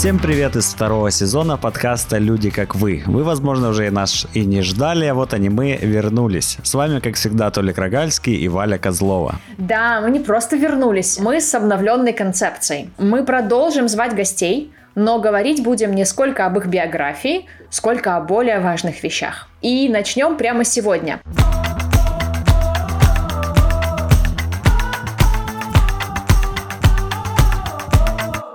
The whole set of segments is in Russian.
Всем привет из второго сезона подкаста «Люди как вы». Вы, возможно, уже и наш и не ждали, а вот они мы вернулись. С вами, как всегда, Толик Рогальский и Валя Козлова. Да, мы не просто вернулись, мы с обновленной концепцией. Мы продолжим звать гостей, но говорить будем не сколько об их биографии, сколько о более важных вещах. И начнем прямо сегодня.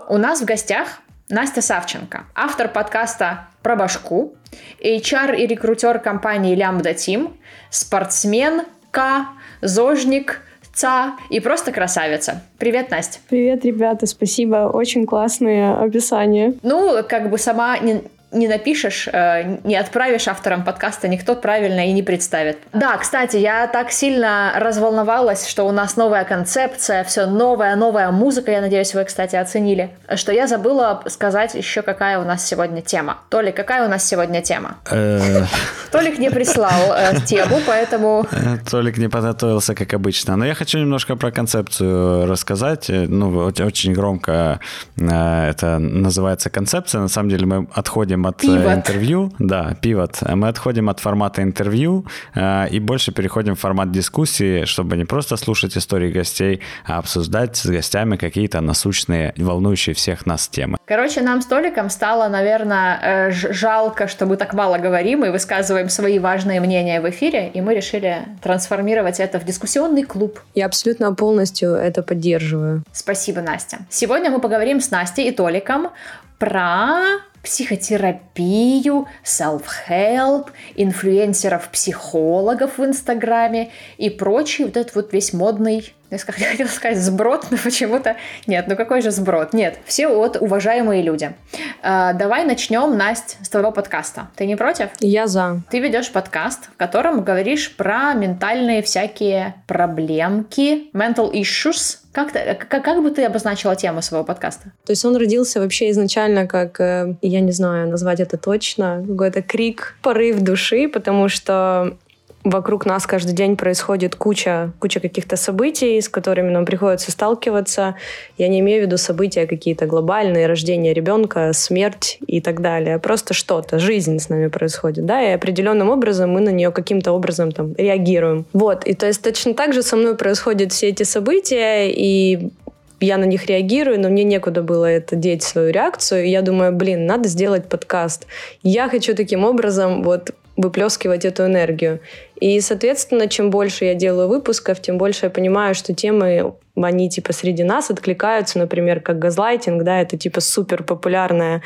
У нас в гостях Настя Савченко, автор подкаста «Про башку», HR и рекрутер компании Lambda Team, спортсмен, К, зожник, ца и просто красавица. Привет, Настя. Привет, ребята, спасибо. Очень классное описание. Ну, как бы сама не, не напишешь, э, не отправишь авторам подкаста, никто правильно и не представит. Да, кстати, я так сильно разволновалась, что у нас новая концепция, все новая, новая музыка, я надеюсь, вы, кстати, оценили, что я забыла сказать еще, какая у нас сегодня тема. Толик, какая у нас сегодня тема? Э. Толик не прислал э, тему, поэтому... Толик не подготовился, как обычно. Но я хочу немножко про концепцию рассказать. Ну, очень громко это называется концепция. На самом деле мы отходим от э, пивот. интервью. Да, пивот. Мы отходим от формата интервью э, и больше переходим в формат дискуссии, чтобы не просто слушать истории гостей, а обсуждать с гостями какие-то насущные, волнующие всех нас темы. Короче, нам с Толиком стало, наверное, э, жалко, что мы так мало говорим и высказываем свои важные мнения в эфире, и мы решили трансформировать это в дискуссионный клуб. Я абсолютно полностью это поддерживаю. Спасибо, Настя. Сегодня мы поговорим с Настей и Толиком про психотерапию, self-help, инфлюенсеров-психологов в Инстаграме и прочий вот этот вот весь модный я хотела сказать сброд, но почему-то нет. Ну какой же сброд? Нет, все вот уважаемые люди. Э, давай начнем, Настя, с твоего подкаста. Ты не против? Я за. Ты ведешь подкаст, в котором говоришь про ментальные всякие проблемки, mental issues. Как, ты, как, как бы ты обозначила тему своего подкаста? То есть он родился вообще изначально как, э, я не знаю, назвать это точно, какой-то крик, порыв души, потому что вокруг нас каждый день происходит куча, куча каких-то событий, с которыми нам приходится сталкиваться. Я не имею в виду события какие-то глобальные, рождение ребенка, смерть и так далее. Просто что-то, жизнь с нами происходит, да, и определенным образом мы на нее каким-то образом там реагируем. Вот, и то есть точно так же со мной происходят все эти события, и я на них реагирую, но мне некуда было это деть свою реакцию. И я думаю, блин, надо сделать подкаст. Я хочу таким образом вот выплескивать эту энергию. И, соответственно, чем больше я делаю выпусков, тем больше я понимаю, что темы они типа среди нас откликаются, например, как газлайтинг, да, это типа супер популярная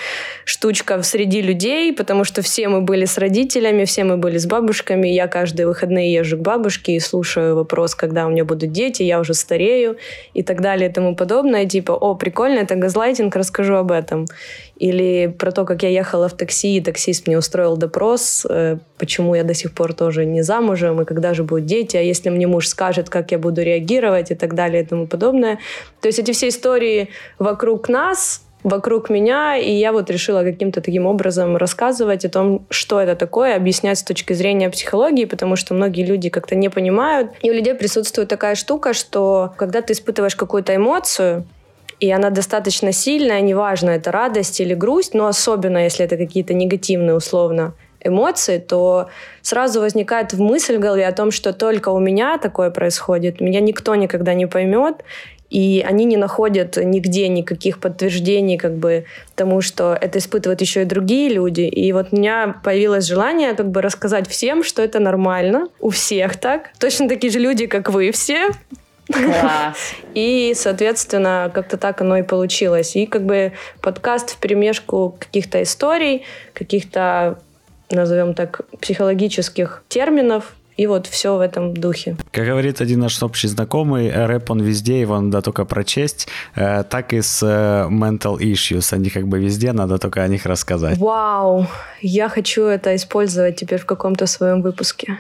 штучка среди людей, потому что все мы были с родителями, все мы были с бабушками, я каждые выходные езжу к бабушке и слушаю вопрос, когда у меня будут дети, я уже старею и так далее и тому подобное, типа, о, прикольно, это газлайтинг, расскажу об этом. Или про то, как я ехала в такси, и таксист мне устроил допрос, э, почему я до сих пор тоже не замужем, и когда же будут дети, а если мне муж скажет, как я буду реагировать и так далее и тому подобное. То есть эти все истории вокруг нас, вокруг меня, и я вот решила каким-то таким образом рассказывать о том, что это такое, объяснять с точки зрения психологии, потому что многие люди как-то не понимают. И у людей присутствует такая штука, что когда ты испытываешь какую-то эмоцию, и она достаточно сильная, неважно, это радость или грусть, но особенно если это какие-то негативные условно эмоции, то сразу возникает в мысль в голове о том, что только у меня такое происходит, меня никто никогда не поймет, и они не находят нигде никаких подтверждений как бы тому, что это испытывают еще и другие люди. И вот у меня появилось желание как бы рассказать всем, что это нормально, у всех так. Точно такие же люди, как вы все, Класс. И, соответственно, как-то так оно и получилось. И как бы подкаст в перемешку каких-то историй, каких-то, назовем так, психологических терминов, и вот все в этом духе. Как говорит один наш общий знакомый, рэп он везде, его надо только прочесть. Э, так и с э, mental issues. Они как бы везде, надо только о них рассказать. Вау! Я хочу это использовать теперь в каком-то своем выпуске.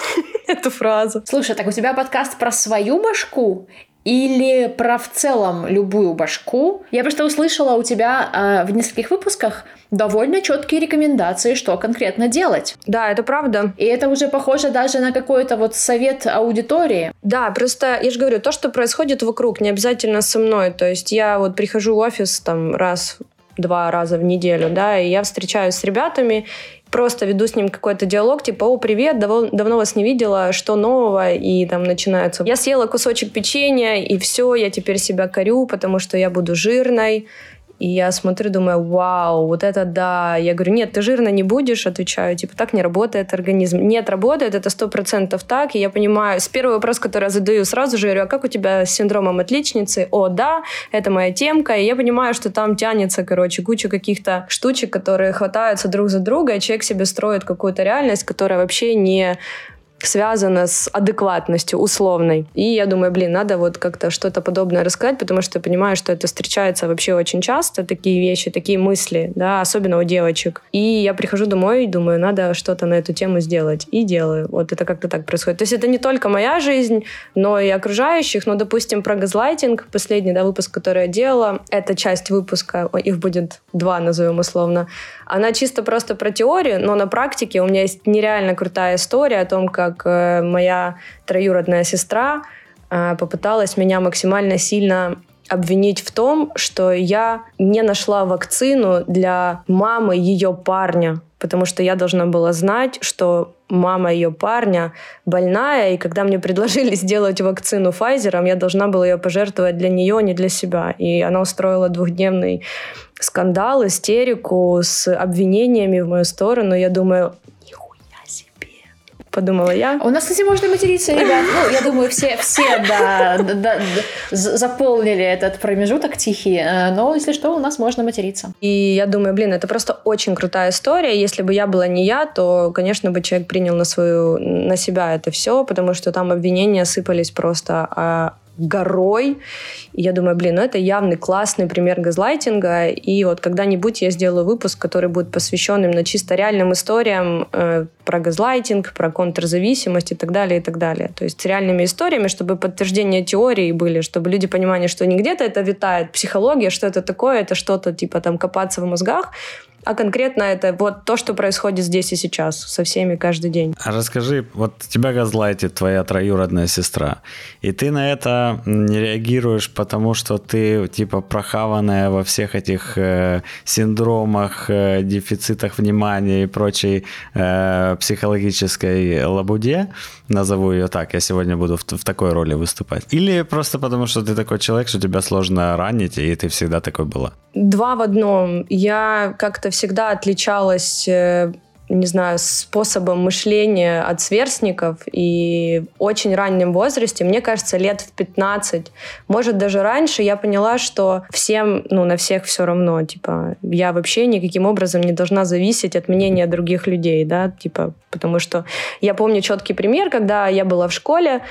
Эту фразу. Слушай, так у тебя подкаст про свою башку или про в целом любую башку. Я просто услышала у тебя э, в нескольких выпусках довольно четкие рекомендации, что конкретно делать. Да, это правда. И это уже похоже даже на какой-то вот совет аудитории. Да, просто я же говорю, то, что происходит вокруг, не обязательно со мной. То есть я вот прихожу в офис там раз два раза в неделю, да, и я встречаюсь с ребятами, просто веду с ним какой-то диалог, типа, о, привет, давно, давно вас не видела, что нового, и там начинается, я съела кусочек печенья, и все, я теперь себя корю, потому что я буду жирной, и я смотрю, думаю, вау, вот это да. Я говорю, нет, ты жирно не будешь, отвечаю, типа, так не работает организм. Нет, работает, это сто процентов так. И я понимаю, с первого вопрос, который я задаю, сразу же говорю, а как у тебя с синдромом отличницы? О, да, это моя темка. И я понимаю, что там тянется, короче, куча каких-то штучек, которые хватаются друг за друга, и человек себе строит какую-то реальность, которая вообще не связано с адекватностью условной. И я думаю, блин, надо вот как-то что-то подобное рассказать, потому что я понимаю, что это встречается вообще очень часто, такие вещи, такие мысли, да, особенно у девочек. И я прихожу домой и думаю, надо что-то на эту тему сделать. И делаю. Вот это как-то так происходит. То есть это не только моя жизнь, но и окружающих. Ну, допустим, про газлайтинг, последний да, выпуск, который я делала, это часть выпуска, их будет два, назовем условно, она чисто просто про теорию, но на практике у меня есть нереально крутая история о том, как э, моя троюродная сестра э, попыталась меня максимально сильно обвинить в том, что я не нашла вакцину для мамы ее парня, потому что я должна была знать, что мама ее парня больная, и когда мне предложили сделать вакцину Pfizer, я должна была ее пожертвовать для нее, а не для себя. И она устроила двухдневный скандал, истерику с обвинениями в мою сторону. Я думаю, подумала я. У нас, кстати, можно материться, ребят. Ну, я думаю, все, все да, да, да, заполнили этот промежуток тихий. Э, но, если что, у нас можно материться. И я думаю, блин, это просто очень крутая история. Если бы я была не я, то, конечно, бы человек принял на свою, на себя это все, потому что там обвинения сыпались просто а, горой. И я думаю, блин, ну это явный классный пример газлайтинга. И вот когда-нибудь я сделаю выпуск, который будет посвящен именно чисто реальным историям э, про газлайтинг, про контрзависимость и так далее, и так далее. То есть с реальными историями, чтобы подтверждения теории были, чтобы люди понимали, что не где-то это витает психология, что это такое, это что-то типа там копаться в мозгах, а конкретно это вот то, что происходит здесь и сейчас со всеми каждый день. А расскажи, вот тебя газлайтит твоя троюродная сестра, и ты на это не реагируешь, потому что ты типа прохаванная во всех этих э, синдромах, э, дефицитах внимания и прочей э, психологической лабуде, назову ее так, я сегодня буду в, в такой роли выступать. Или просто потому, что ты такой человек, что тебя сложно ранить, и ты всегда такой была? Два в одном. Я как-то всегда отличалась э, не знаю, способом мышления от сверстников и в очень раннем возрасте, мне кажется, лет в 15, может, даже раньше, я поняла, что всем, ну, на всех все равно, типа, я вообще никаким образом не должна зависеть от мнения других людей, да, типа, потому что я помню четкий пример, когда я была в школе,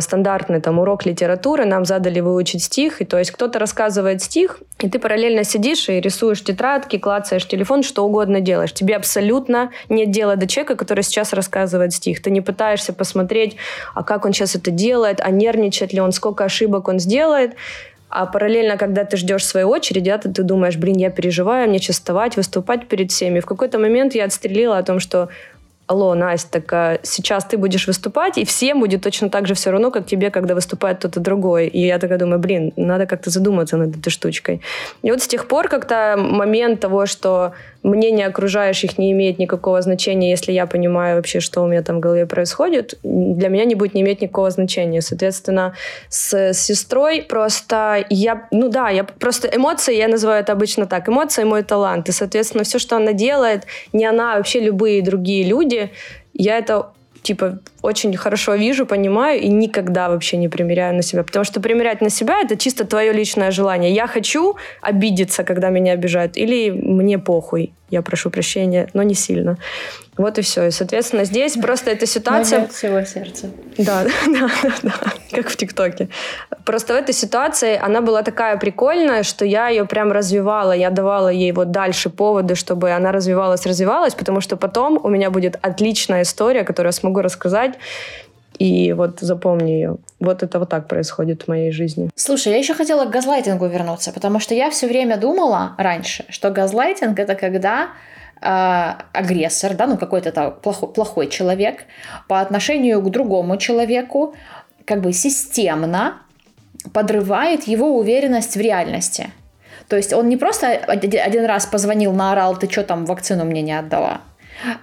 стандартный там урок литературы, нам задали выучить стих, и то есть кто-то рассказывает стих, и ты параллельно сидишь и рисуешь тетрадки, клацаешь телефон, что угодно делаешь. Тебе абсолютно нет дела до человека, который сейчас рассказывает стих. Ты не пытаешься посмотреть, а как он сейчас это делает, а нервничает ли он, сколько ошибок он сделает. А параллельно, когда ты ждешь своей очереди, а ты думаешь, блин, я переживаю, мне сейчас вставать, выступать перед всеми. В какой-то момент я отстрелила о том, что алло, Настя, так а сейчас ты будешь выступать, и всем будет точно так же все равно, как тебе, когда выступает кто-то другой. И я такая думаю, блин, надо как-то задуматься над этой штучкой. И вот с тех пор как-то момент того, что мнение окружающих не имеет никакого значения, если я понимаю вообще, что у меня там в голове происходит, для меня не будет не иметь никакого значения. Соответственно, с, с сестрой просто я, ну да, я просто эмоции, я называю это обычно так, эмоции мой талант. И, соответственно, все, что она делает, не она, а вообще любые другие люди, я это типа, очень хорошо вижу, понимаю и никогда вообще не примеряю на себя. Потому что примерять на себя — это чисто твое личное желание. Я хочу обидеться, когда меня обижают, или мне похуй, я прошу прощения, но не сильно. Вот и все. И, соответственно, здесь просто эта ситуация... От всего сердца. Да, да, да, да, как в ТикТоке. Просто в этой ситуации она была такая прикольная, что я ее прям развивала, я давала ей вот дальше поводы, чтобы она развивалась, развивалась, потому что потом у меня будет отличная история, которую я смогу рассказать, и вот запомни ее. Вот это вот так происходит в моей жизни. Слушай, я еще хотела к газлайтингу вернуться, потому что я все время думала раньше, что газлайтинг это когда э, агрессор, да, ну какой-то плохой, плохой человек по отношению к другому человеку как бы системно подрывает его уверенность в реальности. То есть он не просто один раз позвонил, наорал, ты что там вакцину мне не отдала,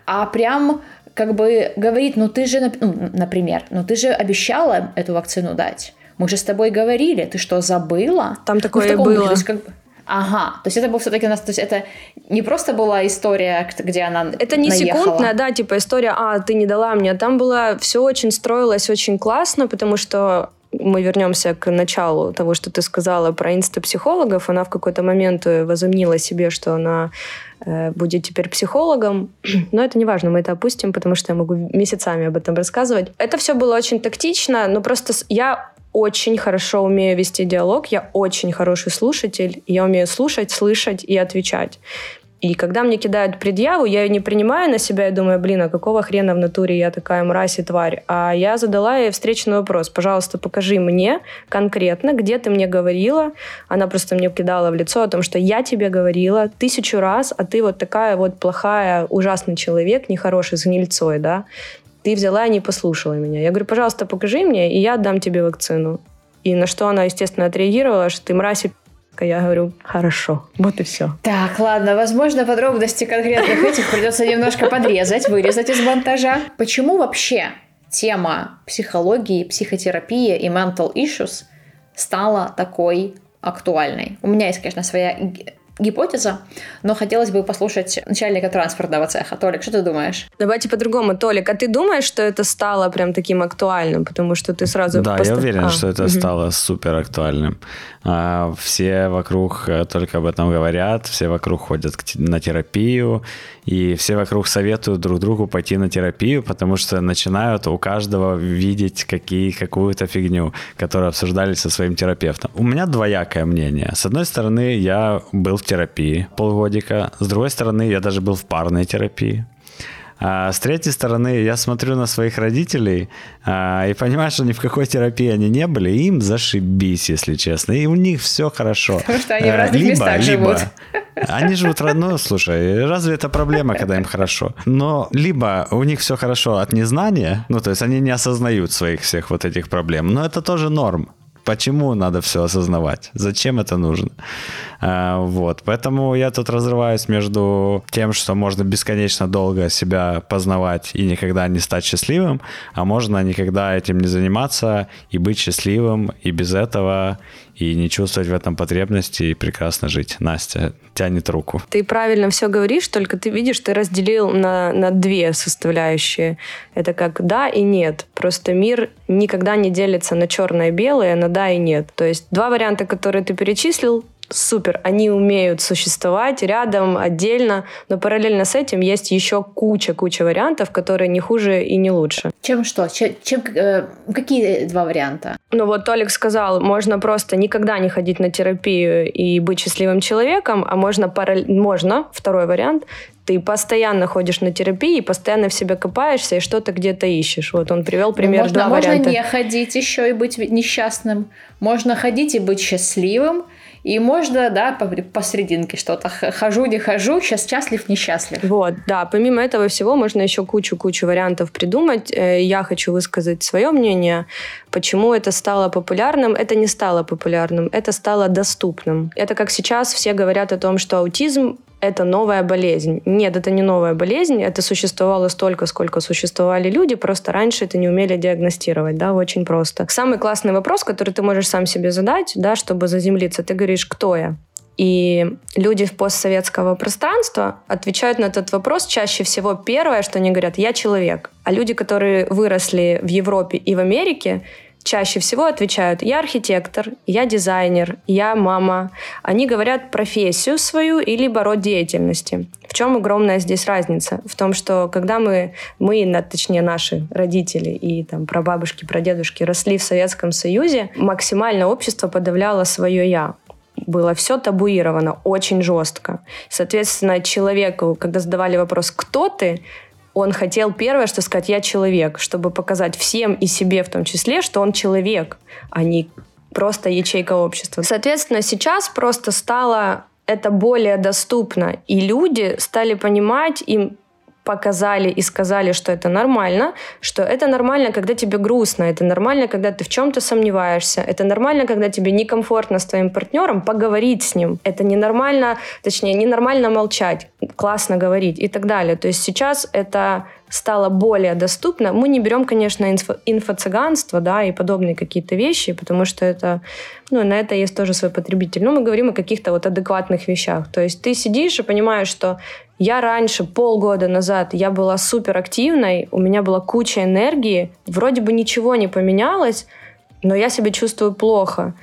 а прям как бы говорит, ну ты же, ну, например, ну ты же обещала эту вакцину дать. Мы же с тобой говорили, ты что, забыла? Там ну, такое ну, было. Духе, то есть, как бы, Ага, то есть это был все-таки у нас, то есть это не просто была история, где она Это не наехала. секундная, да, типа история, а, ты не дала мне. Там было, все очень строилось очень классно, потому что мы вернемся к началу того, что ты сказала про инстапсихологов. Она в какой-то момент возомнила себе, что она э, будет теперь психологом. Но это не важно, мы это опустим, потому что я могу месяцами об этом рассказывать. Это все было очень тактично, но просто я очень хорошо умею вести диалог, я очень хороший слушатель, я умею слушать, слышать и отвечать. И когда мне кидают предъяву, я ее не принимаю на себя и думаю, блин, а какого хрена в натуре я такая мразь и тварь? А я задала ей встречный вопрос. Пожалуйста, покажи мне конкретно, где ты мне говорила. Она просто мне кидала в лицо о том, что я тебе говорила тысячу раз, а ты вот такая вот плохая, ужасный человек, нехороший, с гнильцой, да? ты взяла и не послушала меня. Я говорю, пожалуйста, покажи мне, и я отдам тебе вакцину. И на что она, естественно, отреагировала, что ты мразь и я говорю, хорошо, вот и все. Так, ладно, возможно, подробности конкретных этих придется немножко подрезать, вырезать из монтажа. Почему вообще тема психологии, психотерапии и mental issues стала такой актуальной? У меня есть, конечно, своя гипотеза, но хотелось бы послушать начальника транспортного цеха. Толик, что ты думаешь? Давайте по-другому. Толик, а ты думаешь, что это стало прям таким актуальным? Потому что ты сразу... Да, пост... я уверен, а. что это угу. стало супер актуальным. А, все вокруг э, только об этом говорят, все вокруг ходят на терапию, и все вокруг советуют друг другу пойти на терапию, потому что начинают у каждого видеть какие, какую-то фигню, которую обсуждали со своим терапевтом. У меня двоякое мнение. С одной стороны, я был в терапии полгодика, с другой стороны, я даже был в парной терапии. А с третьей стороны, я смотрю на своих родителей а, и понимаю, что ни в какой терапии они не были, им зашибись, если честно, и у них все хорошо. Потому что они в разных либо, местах либо, живут. Они живут родно, слушай, разве это проблема, когда им хорошо? Но либо у них все хорошо от незнания, ну, то есть они не осознают своих всех вот этих проблем, но это тоже норм. Почему надо все осознавать? Зачем это нужно? А, вот. Поэтому я тут разрываюсь между тем, что можно бесконечно долго себя познавать и никогда не стать счастливым, а можно никогда этим не заниматься и быть счастливым и без этого, и не чувствовать в этом потребности и прекрасно жить. Настя тянет руку. Ты правильно все говоришь, только ты видишь, ты разделил на, на две составляющие. Это как да и нет. Просто мир никогда не делится на черное и белое, на да и нет. То есть два варианта, которые ты перечислил, супер, они умеют существовать рядом, отдельно, но параллельно с этим есть еще куча-куча вариантов, которые не хуже и не лучше. Чем что? Чем, чем э, какие два варианта? Ну вот Толик сказал, можно просто никогда не ходить на терапию и быть счастливым человеком, а можно, параллель... можно второй вариант, ты постоянно ходишь на терапии, постоянно в себя копаешься и что-то где-то ищешь. Вот он привел пример можно, два можно варианта. Можно не ходить еще и быть несчастным. Можно ходить и быть счастливым, и можно, да, посерединке что-то. Хожу, не хожу, сейчас счастлив, несчастлив. Вот, да. Помимо этого всего можно еще кучу-кучу вариантов придумать. Э, я хочу высказать свое мнение. Почему это стало популярным? Это не стало популярным, это стало доступным. Это как сейчас все говорят о том, что аутизм это новая болезнь. Нет, это не новая болезнь, это существовало столько, сколько существовали люди, просто раньше это не умели диагностировать, да, очень просто. Самый классный вопрос, который ты можешь сам себе задать, да, чтобы заземлиться, ты говоришь, кто я? И люди в постсоветского пространства отвечают на этот вопрос чаще всего первое, что они говорят, я человек. А люди, которые выросли в Европе и в Америке, чаще всего отвечают «я архитектор», «я дизайнер», «я мама». Они говорят профессию свою или род деятельности. В чем огромная здесь разница? В том, что когда мы, мы точнее наши родители и там прабабушки, прадедушки росли в Советском Союзе, максимально общество подавляло свое «я» было все табуировано очень жестко. Соответственно, человеку, когда задавали вопрос «кто ты?», он хотел первое, что сказать, я человек, чтобы показать всем и себе в том числе, что он человек, а не просто ячейка общества. Соответственно, сейчас просто стало это более доступно, и люди стали понимать, им показали и сказали, что это нормально, что это нормально, когда тебе грустно, это нормально, когда ты в чем-то сомневаешься, это нормально, когда тебе некомфортно с твоим партнером поговорить с ним, это ненормально, точнее, ненормально молчать, классно говорить и так далее. То есть сейчас это стало более доступно. Мы не берем, конечно, инфо, инфо-цыганство, да, и подобные какие-то вещи, потому что это, ну, на это есть тоже свой потребитель. Но мы говорим о каких-то вот адекватных вещах. То есть ты сидишь и понимаешь, что я раньше, полгода назад, я была суперактивной, у меня была куча энергии, вроде бы ничего не поменялось, но я себя чувствую плохо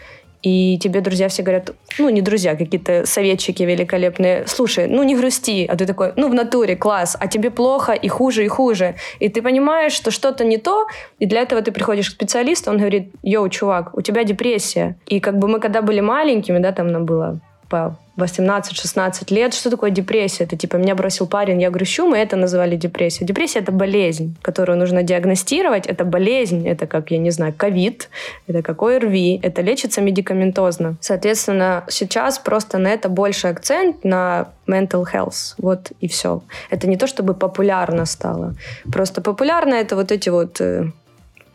и тебе друзья все говорят, ну, не друзья, какие-то советчики великолепные, слушай, ну, не грусти, а ты такой, ну, в натуре, класс, а тебе плохо и хуже, и хуже. И ты понимаешь, что что-то не то, и для этого ты приходишь к специалисту, он говорит, йоу, чувак, у тебя депрессия. И как бы мы когда были маленькими, да, там нам было по 18-16 лет. Что такое депрессия? Это типа меня бросил парень, я грущу, мы это называли депрессией. Депрессия — это болезнь, которую нужно диагностировать. Это болезнь, это как, я не знаю, ковид, это как ОРВИ, это лечится медикаментозно. Соответственно, сейчас просто на это больше акцент, на mental health. Вот и все. Это не то, чтобы популярно стало. Просто популярно это вот эти вот э,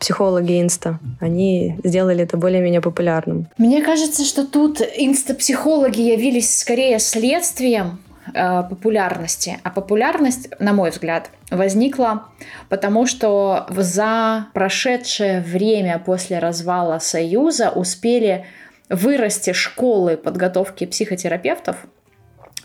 психологи инста. Они сделали это более-менее популярным. Мне кажется, что тут инста-психологи явились скорее следствием э, популярности. А популярность, на мой взгляд, возникла потому, что за прошедшее время после развала Союза успели вырасти школы подготовки психотерапевтов,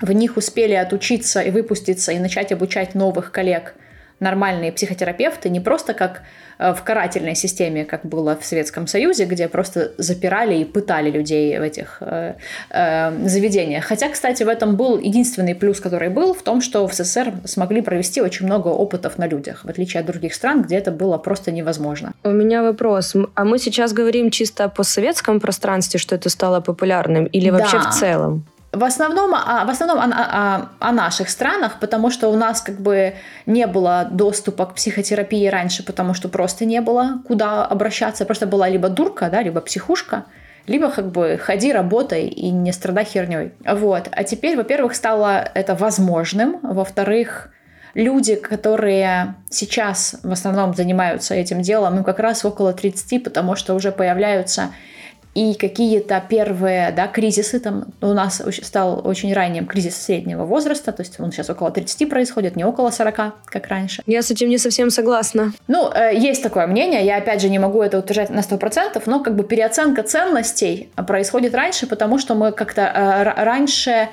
в них успели отучиться и выпуститься и начать обучать новых коллег нормальные психотерапевты, не просто как Э, в карательной системе, как было в Советском Союзе, где просто запирали и пытали людей в этих э, э, заведениях. Хотя, кстати, в этом был единственный плюс, который был, в том, что в СССР смогли провести очень много опытов на людях, в отличие от других стран, где это было просто невозможно. У меня вопрос. А мы сейчас говорим чисто о постсоветском пространстве, что это стало популярным, или вообще да. в целом? В основном, а, в основном о, о, о наших странах, потому что у нас как бы не было доступа к психотерапии раньше, потому что просто не было куда обращаться. Просто была либо дурка, да, либо психушка, либо как бы ходи, работай и не страдай херней. Вот. А теперь, во-первых, стало это возможным. Во-вторых, люди, которые сейчас в основном занимаются этим делом, им как раз около 30, потому что уже появляются и какие-то первые да, кризисы, там у нас стал очень ранним кризис среднего возраста, то есть он сейчас около 30 происходит, не около 40, как раньше. Я с этим не совсем согласна. Ну, э, есть такое мнение, я опять же не могу это утверждать на 100%, но как бы переоценка ценностей происходит раньше, потому что мы как-то э, раньше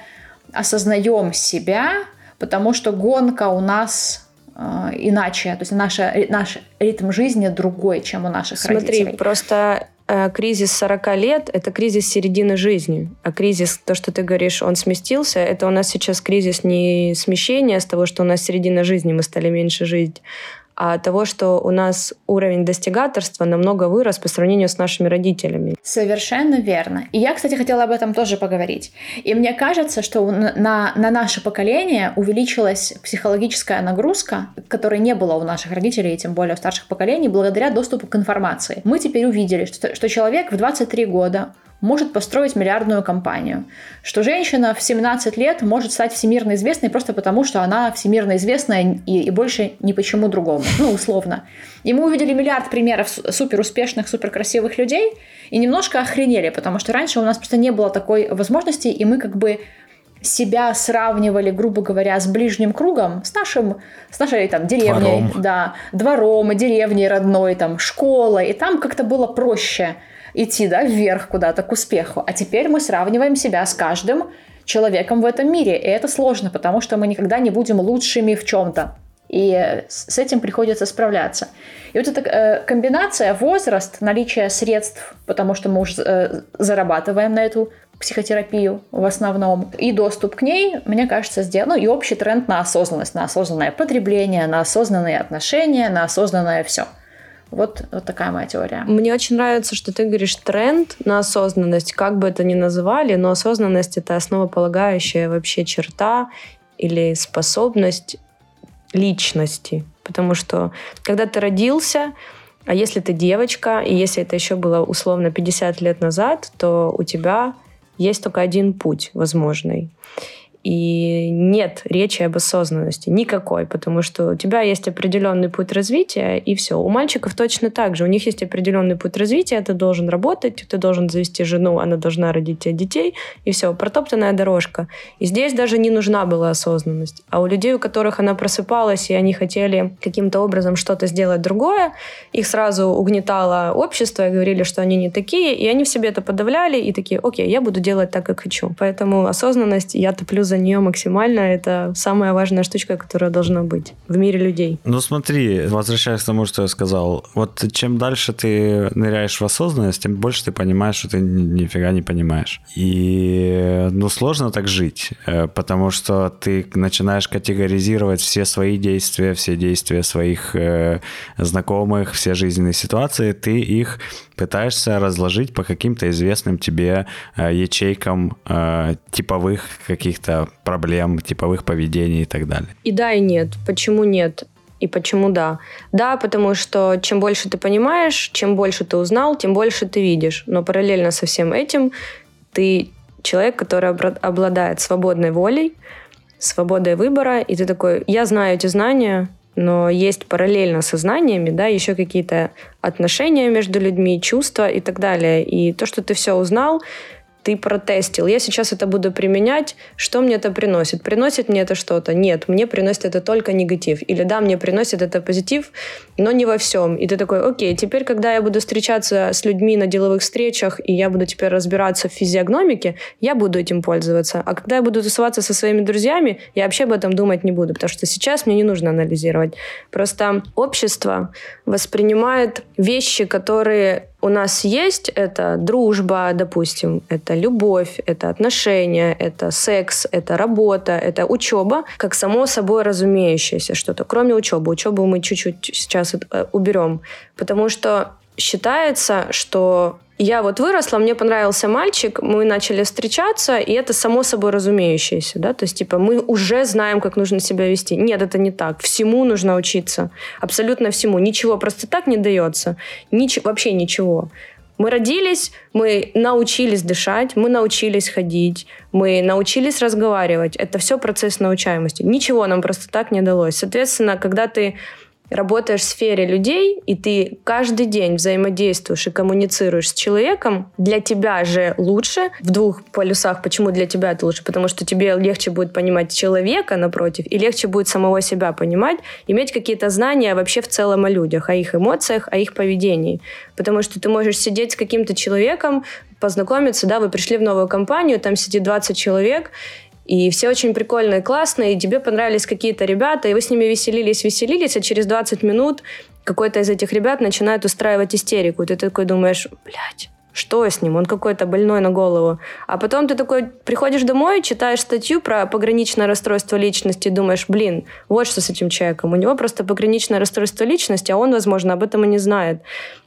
осознаем себя, потому что гонка у нас э, иначе, то есть наш, наш ритм жизни другой, чем у наших Смотри, родителей. Смотри, просто кризис 40 лет – это кризис середины жизни. А кризис, то, что ты говоришь, он сместился, это у нас сейчас кризис не смещения с того, что у нас середина жизни, мы стали меньше жить, а того, что у нас уровень достигаторства намного вырос по сравнению с нашими родителями. Совершенно верно. И я, кстати, хотела об этом тоже поговорить. И мне кажется, что на, на наше поколение увеличилась психологическая нагрузка, которой не было у наших родителей, и тем более у старших поколений, благодаря доступу к информации. Мы теперь увидели, что, что человек в 23 года может построить миллиардную компанию. Что женщина в 17 лет может стать всемирно известной просто потому, что она всемирно известная и, и больше ни почему другому. Ну, условно. И мы увидели миллиард примеров супер успешных, супер красивых людей и немножко охренели, потому что раньше у нас просто не было такой возможности, и мы как бы себя сравнивали, грубо говоря, с ближним кругом, с нашим, с нашей там деревней, двором. да, двором, деревней родной, там, школой, и там как-то было проще идти, да, вверх куда-то, к успеху. А теперь мы сравниваем себя с каждым человеком в этом мире. И это сложно, потому что мы никогда не будем лучшими в чем-то. И с этим приходится справляться. И вот эта э, комбинация возраст, наличие средств, потому что мы уже э, зарабатываем на эту психотерапию в основном, и доступ к ней, мне кажется, сделан, ну и общий тренд на осознанность, на осознанное потребление, на осознанные отношения, на осознанное все – вот, вот такая моя теория. Мне очень нравится, что ты говоришь тренд на осознанность, как бы это ни называли, но осознанность — это основополагающая вообще черта или способность личности. Потому что когда ты родился, а если ты девочка, и если это еще было условно 50 лет назад, то у тебя есть только один путь возможный. И нет речи об осознанности никакой, потому что у тебя есть определенный путь развития, и все. У мальчиков точно так же. У них есть определенный путь развития, ты должен работать, ты должен завести жену, она должна родить тебе детей, и все, протоптанная дорожка. И здесь даже не нужна была осознанность. А у людей, у которых она просыпалась, и они хотели каким-то образом что-то сделать другое, их сразу угнетало общество и говорили, что они не такие, и они в себе это подавляли, и такие, окей, я буду делать так, как хочу. Поэтому осознанность, я топлю за нее максимально. Это самая важная штучка, которая должна быть в мире людей. Ну смотри, возвращаясь к тому, что я сказал, вот чем дальше ты ныряешь в осознанность, тем больше ты понимаешь, что ты нифига не понимаешь. И ну сложно так жить, э, потому что ты начинаешь категоризировать все свои действия, все действия своих э, знакомых, все жизненные ситуации, ты их пытаешься разложить по каким-то известным тебе э, ячейкам э, типовых каких-то проблем, типовых поведений и так далее. И да, и нет. Почему нет? И почему да? Да, потому что чем больше ты понимаешь, чем больше ты узнал, тем больше ты видишь. Но параллельно со всем этим ты человек, который обладает свободной волей, свободой выбора, и ты такой, я знаю эти знания, но есть параллельно со знаниями, да, еще какие-то отношения между людьми, чувства и так далее. И то, что ты все узнал, ты протестил. Я сейчас это буду применять. Что мне это приносит? Приносит мне это что-то? Нет, мне приносит это только негатив. Или да, мне приносит это позитив, но не во всем. И ты такой, окей, теперь, когда я буду встречаться с людьми на деловых встречах, и я буду теперь разбираться в физиогномике, я буду этим пользоваться. А когда я буду тусоваться со своими друзьями, я вообще об этом думать не буду, потому что сейчас мне не нужно анализировать. Просто общество воспринимает вещи, которые у нас есть, это дружба, допустим, это любовь, это отношения, это секс, это работа, это учеба, как само собой разумеющееся что-то. Кроме учебы. Учебу мы чуть-чуть сейчас э, уберем. Потому что считается, что я вот выросла, мне понравился мальчик, мы начали встречаться, и это само собой разумеющееся, да, то есть, типа, мы уже знаем, как нужно себя вести. Нет, это не так. Всему нужно учиться. Абсолютно всему. Ничего просто так не дается. Нич- вообще ничего. Мы родились, мы научились дышать, мы научились ходить, мы научились разговаривать. Это все процесс научаемости. Ничего нам просто так не далось. Соответственно, когда ты работаешь в сфере людей, и ты каждый день взаимодействуешь и коммуницируешь с человеком, для тебя же лучше в двух полюсах. Почему для тебя это лучше? Потому что тебе легче будет понимать человека напротив, и легче будет самого себя понимать, иметь какие-то знания вообще в целом о людях, о их эмоциях, о их поведении. Потому что ты можешь сидеть с каким-то человеком, познакомиться, да, вы пришли в новую компанию, там сидит 20 человек, и все очень прикольные, классные, и тебе понравились какие-то ребята, и вы с ними веселились, веселились, а через 20 минут какой-то из этих ребят начинает устраивать истерику. И ты такой думаешь, блядь, что с ним? Он какой-то больной на голову. А потом ты такой приходишь домой, читаешь статью про пограничное расстройство личности, думаешь, блин, вот что с этим человеком. У него просто пограничное расстройство личности, а он, возможно, об этом и не знает.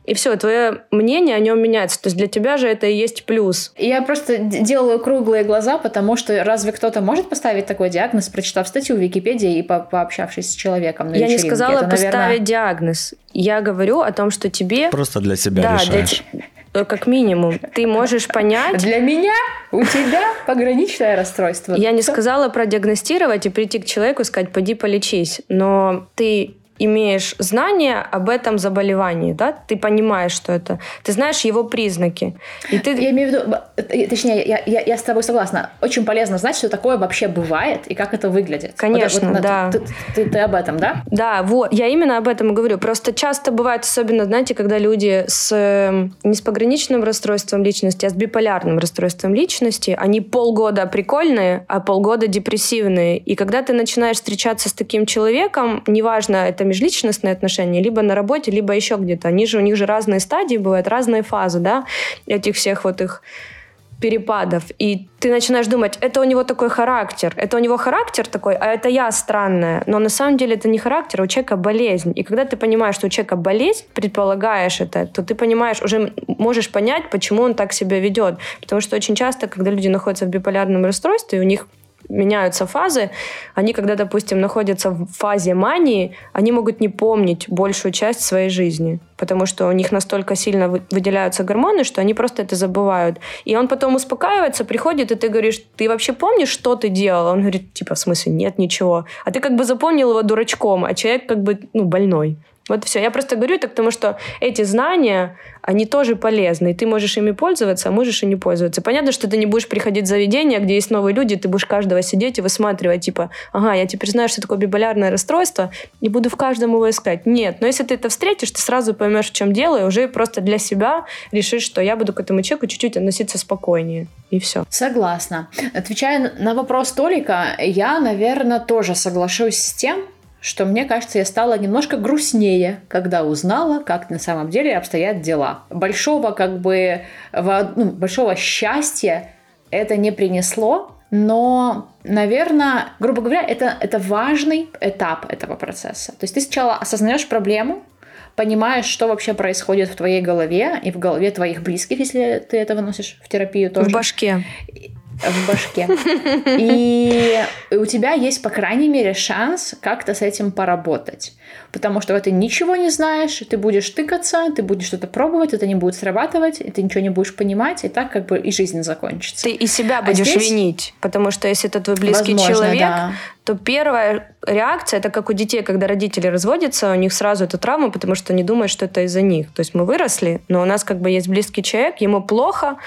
И все, твое мнение о нем меняется. То есть для тебя же это и есть плюс. Я просто делаю круглые глаза, потому что разве кто-то может поставить такой диагноз, прочитав статью в Википедии и по пообщавшись с человеком на Я вечеринке? не сказала это, поставить наверное... диагноз. Я говорю о том, что тебе... Просто для себя да, решаешь. Для как минимум. Ты можешь понять... Для меня у тебя пограничное расстройство. Я не сказала продиагностировать и прийти к человеку и сказать, поди полечись. Но ты имеешь знания об этом заболевании, да, ты понимаешь, что это, ты знаешь его признаки. И ты... Я имею в виду, э, точнее, я, я, я с тобой согласна, очень полезно знать, что такое вообще бывает и как это выглядит. Конечно, вот, да. Ты, ты, ты об этом, да? Да, вот, я именно об этом и говорю. Просто часто бывает, особенно, знаете, когда люди с эм, не с пограничным расстройством личности, а с биполярным расстройством личности, они полгода прикольные, а полгода депрессивные. И когда ты начинаешь встречаться с таким человеком, неважно, это межличностные отношения, либо на работе, либо еще где-то. Они же, у них же разные стадии бывают, разные фазы, да, этих всех вот их перепадов. И ты начинаешь думать, это у него такой характер, это у него характер такой, а это я странная. Но на самом деле это не характер, а у человека болезнь. И когда ты понимаешь, что у человека болезнь, предполагаешь это, то ты понимаешь, уже можешь понять, почему он так себя ведет. Потому что очень часто, когда люди находятся в биполярном расстройстве, у них меняются фазы. Они, когда, допустим, находятся в фазе мании, они могут не помнить большую часть своей жизни, потому что у них настолько сильно выделяются гормоны, что они просто это забывают. И он потом успокаивается, приходит, и ты говоришь, ты вообще помнишь, что ты делал? Он говорит, типа, в смысле, нет, ничего. А ты как бы запомнил его дурачком, а человек как бы, ну, больной. Вот все. Я просто говорю это к тому, что эти знания, они тоже полезны. И ты можешь ими пользоваться, а можешь и не пользоваться. Понятно, что ты не будешь приходить в заведение, где есть новые люди, ты будешь каждого сидеть и высматривать, типа, ага, я теперь знаю, что такое биполярное расстройство, и буду в каждом его искать. Нет. Но если ты это встретишь, ты сразу поймешь, в чем дело, и уже просто для себя решишь, что я буду к этому человеку чуть-чуть относиться спокойнее. И все. Согласна. Отвечая на вопрос Толика, я, наверное, тоже соглашусь с тем, что мне кажется, я стала немножко грустнее, когда узнала, как на самом деле обстоят дела. Большого как бы ну, большого счастья это не принесло, но, наверное, грубо говоря, это, это важный этап этого процесса. То есть ты сначала осознаешь проблему, понимаешь, что вообще происходит в твоей голове и в голове твоих близких, если ты это выносишь в терапию тоже. В башке в башке. И у тебя есть, по крайней мере, шанс как-то с этим поработать. Потому что ты ничего не знаешь, ты будешь тыкаться, ты будешь что-то пробовать, это не будет срабатывать, и ты ничего не будешь понимать, и так как бы и жизнь закончится. Ты и себя а будешь а здесь... винить, потому что если это твой близкий Возможно, человек, да. то первая реакция, это как у детей, когда родители разводятся, у них сразу это травма, потому что они думают, что это из-за них. То есть мы выросли, но у нас как бы есть близкий человек, ему плохо,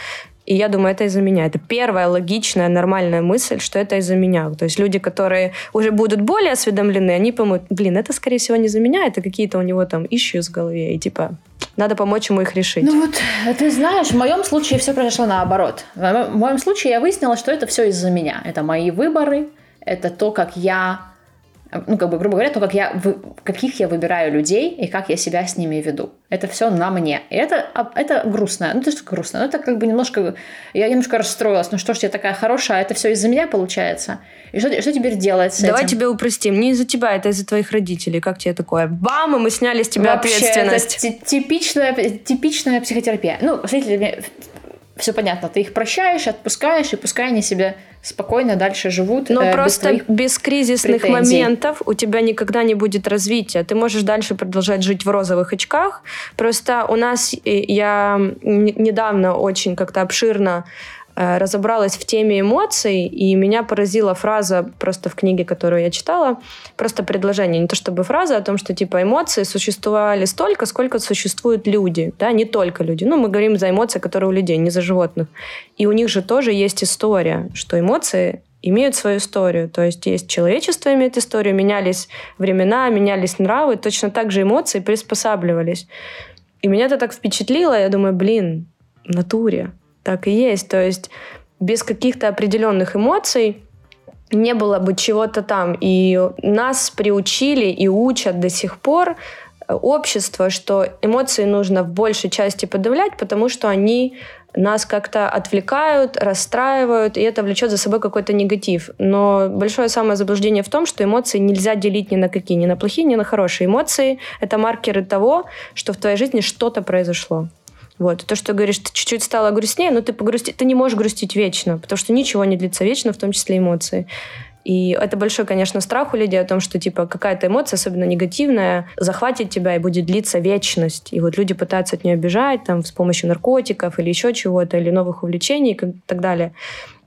и я думаю, это из-за меня. Это первая логичная, нормальная мысль, что это из-за меня. То есть люди, которые уже будут более осведомлены, они поймут, блин, это, скорее всего, не из-за меня, это какие-то у него там issues в голове. И типа, надо помочь ему их решить. Ну вот, ты знаешь, в моем случае все произошло наоборот. В моем случае я выяснила, что это все из-за меня. Это мои выборы, это то, как я ну, как бы, грубо говоря, то, как я, каких я выбираю людей и как я себя с ними веду. Это все на мне. И это, а, это грустно. Ну, это что грустно? Ну, это как бы немножко... Я немножко расстроилась. Ну, что ж я такая хорошая, а это все из-за меня получается? И что, что теперь делать с Давай этим? тебе упростим. Не из-за тебя, это из-за твоих родителей. Как тебе такое? Бам, и мы сняли с тебя Вообще, ответственность. Это типичная, типичная психотерапия. Ну, смотрите, все понятно. Ты их прощаешь, отпускаешь, и пускай они себе спокойно дальше живут. Но э, просто без, без кризисных претензий. моментов у тебя никогда не будет развития. Ты можешь дальше продолжать жить в розовых очках. Просто у нас я недавно очень как-то обширно разобралась в теме эмоций, и меня поразила фраза просто в книге, которую я читала, просто предложение, не то чтобы фраза о том, что типа эмоции существовали столько, сколько существуют люди, да, не только люди. Ну, мы говорим за эмоции, которые у людей, не за животных. И у них же тоже есть история, что эмоции имеют свою историю. То есть есть человечество имеет историю, менялись времена, менялись нравы, точно так же эмоции приспосабливались. И меня это так впечатлило, я думаю, блин, натуре так и есть. То есть без каких-то определенных эмоций не было бы чего-то там. И нас приучили и учат до сих пор э, общество, что эмоции нужно в большей части подавлять, потому что они нас как-то отвлекают, расстраивают, и это влечет за собой какой-то негатив. Но большое самое заблуждение в том, что эмоции нельзя делить ни на какие, ни на плохие, ни на хорошие. Эмоции — это маркеры того, что в твоей жизни что-то произошло. Вот. То, что говоришь, ты чуть-чуть стала грустнее, но ты погрусти... ты не можешь грустить вечно, потому что ничего не длится вечно, в том числе эмоции. И это большой, конечно, страх у людей о том, что типа какая-то эмоция, особенно негативная, захватит тебя и будет длиться вечность. И вот люди пытаются от нее бежать там, с помощью наркотиков или еще чего-то, или новых увлечений и так далее.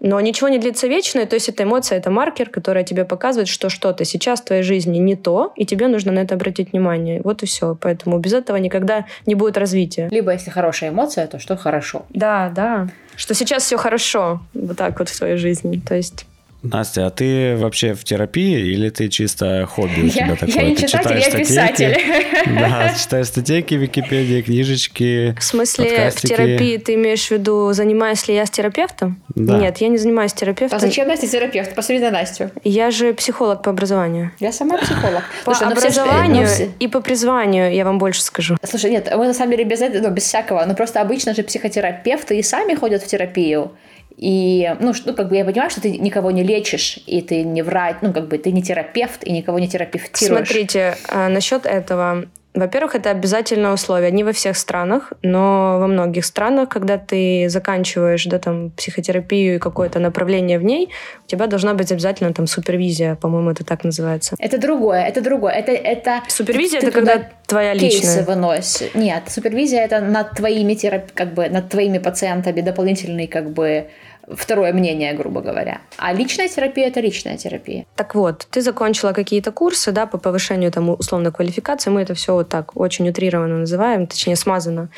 Но ничего не длится вечно, то есть эта эмоция — это маркер, который тебе показывает, что что-то сейчас в твоей жизни не то, и тебе нужно на это обратить внимание. Вот и все. Поэтому без этого никогда не будет развития. Либо если хорошая эмоция, то что хорошо. Да, да. Что сейчас все хорошо, вот так вот в твоей жизни. То есть Настя, а ты вообще в терапии или ты чисто хобби у тебя я, такое? Я не ты читатель, я писатель. Да, читаешь статейки, Википедии, книжечки, В смысле, подкастики. в терапии ты имеешь в виду, занимаюсь ли я с терапевтом? Да. Нет, я не занимаюсь терапевтом. А зачем Настя терапевт? Посмотри на Настю. Я же психолог по образованию. Я сама психолог. По Слушай, образованию все, и по призванию, я вам больше скажу. Слушай, нет, мы на самом деле без этого, ну, без всякого, но просто обычно же психотерапевты и сами ходят в терапию. И, ну, что, как бы я понимаю, что ты никого не лечишь, и ты не врач, ну, как бы ты не терапевт, и никого не терапевтируешь. Смотрите, а, насчет этого. Во-первых, это обязательное условие. Не во всех странах, но во многих странах, когда ты заканчиваешь да, там, психотерапию и какое-то направление в ней, у тебя должна быть обязательно там супервизия, по-моему, это так называется. Это другое, это другое. Это, это... Супервизия ты, это когда твоя личная. Кейсы выносишь. Нет, супервизия это над твоими, терап... как бы, над твоими пациентами дополнительный как бы второе мнение, грубо говоря. А личная терапия – это личная терапия. Так вот, ты закончила какие-то курсы, да, по повышению там условной квалификации, мы это все вот так очень утрированно называем, точнее смазано.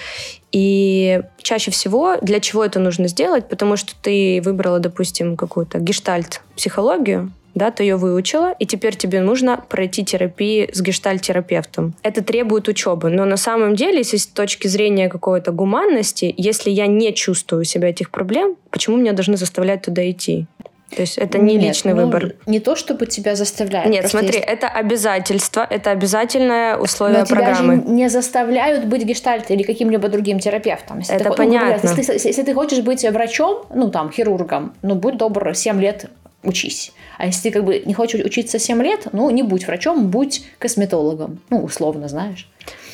И чаще всего для чего это нужно сделать? Потому что ты выбрала, допустим, какую-то гештальт-психологию, да, ты ее выучила, и теперь тебе нужно пройти терапии с гештальтерапевтом. Это требует учебы, но на самом деле, если с точки зрения какой-то гуманности, если я не чувствую себя этих проблем, почему меня должны заставлять туда идти? То есть это не Нет, личный ну, выбор. Не то, чтобы тебя заставляют. Нет, смотри, есть... это обязательство, это обязательное условие Но программы. Тебя же не заставляют быть гештальт или каким-либо другим терапевтом. Если это ты, понятно. Ну, если, если ты хочешь быть врачом, ну там, хирургом, ну будь добр, 7 лет учись. А если ты как бы не хочешь учиться 7 лет, ну, не будь врачом, будь косметологом. Ну, условно, знаешь.